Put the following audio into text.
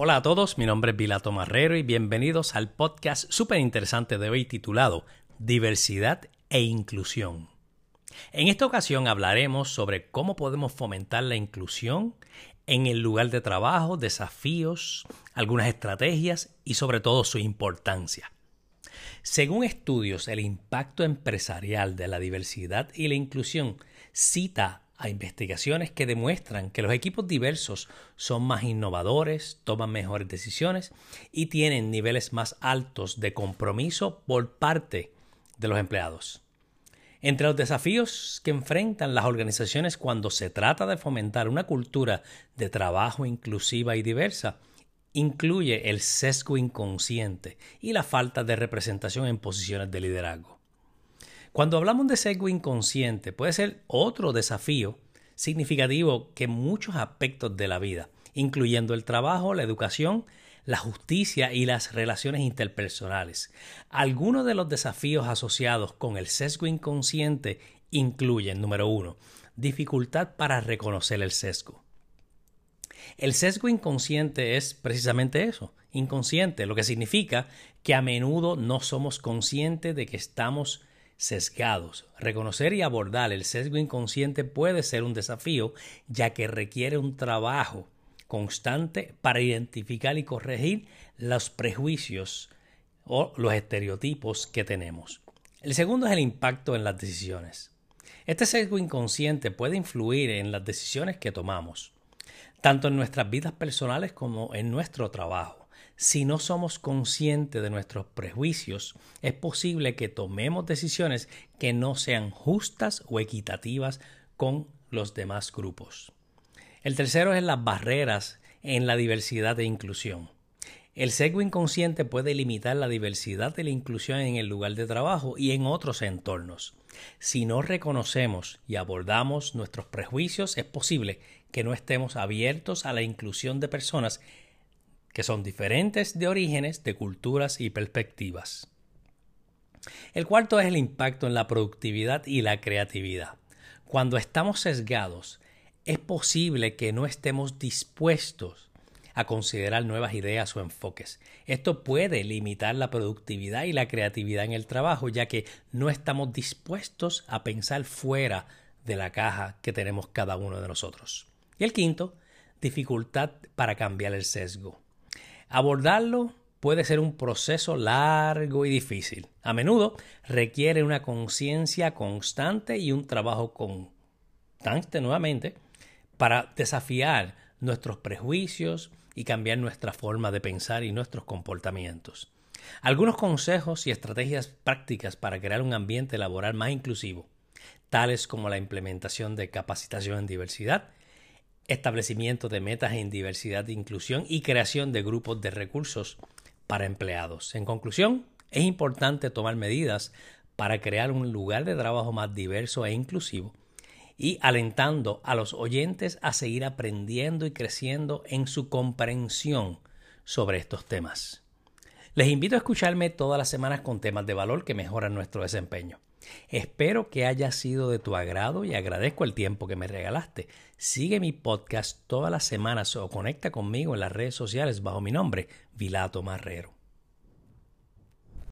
Hola a todos, mi nombre es Vilato Marrero y bienvenidos al podcast súper interesante de hoy titulado Diversidad e Inclusión. En esta ocasión hablaremos sobre cómo podemos fomentar la inclusión en el lugar de trabajo, desafíos, algunas estrategias y sobre todo su importancia. Según estudios, el impacto empresarial de la diversidad y la inclusión cita a investigaciones que demuestran que los equipos diversos son más innovadores, toman mejores decisiones y tienen niveles más altos de compromiso por parte de los empleados. Entre los desafíos que enfrentan las organizaciones cuando se trata de fomentar una cultura de trabajo inclusiva y diversa, incluye el sesgo inconsciente y la falta de representación en posiciones de liderazgo. Cuando hablamos de sesgo inconsciente, puede ser otro desafío significativo que muchos aspectos de la vida, incluyendo el trabajo, la educación, la justicia y las relaciones interpersonales. Algunos de los desafíos asociados con el sesgo inconsciente incluyen, número uno, dificultad para reconocer el sesgo. El sesgo inconsciente es precisamente eso, inconsciente, lo que significa que a menudo no somos conscientes de que estamos sesgados. Reconocer y abordar el sesgo inconsciente puede ser un desafío, ya que requiere un trabajo constante para identificar y corregir los prejuicios o los estereotipos que tenemos. El segundo es el impacto en las decisiones. Este sesgo inconsciente puede influir en las decisiones que tomamos, tanto en nuestras vidas personales como en nuestro trabajo. Si no somos conscientes de nuestros prejuicios, es posible que tomemos decisiones que no sean justas o equitativas con los demás grupos. El tercero es las barreras en la diversidad e inclusión. El sesgo inconsciente puede limitar la diversidad y la inclusión en el lugar de trabajo y en otros entornos. Si no reconocemos y abordamos nuestros prejuicios, es posible que no estemos abiertos a la inclusión de personas que son diferentes de orígenes, de culturas y perspectivas. El cuarto es el impacto en la productividad y la creatividad. Cuando estamos sesgados, es posible que no estemos dispuestos a considerar nuevas ideas o enfoques. Esto puede limitar la productividad y la creatividad en el trabajo, ya que no estamos dispuestos a pensar fuera de la caja que tenemos cada uno de nosotros. Y el quinto, dificultad para cambiar el sesgo. Abordarlo puede ser un proceso largo y difícil. A menudo requiere una conciencia constante y un trabajo constante nuevamente para desafiar nuestros prejuicios y cambiar nuestra forma de pensar y nuestros comportamientos. Algunos consejos y estrategias prácticas para crear un ambiente laboral más inclusivo, tales como la implementación de capacitación en diversidad, establecimiento de metas en diversidad e inclusión y creación de grupos de recursos para empleados. En conclusión, es importante tomar medidas para crear un lugar de trabajo más diverso e inclusivo y alentando a los oyentes a seguir aprendiendo y creciendo en su comprensión sobre estos temas. Les invito a escucharme todas las semanas con temas de valor que mejoran nuestro desempeño. Espero que haya sido de tu agrado y agradezco el tiempo que me regalaste. Sigue mi podcast todas las semanas o conecta conmigo en las redes sociales bajo mi nombre, Vilato Marrero.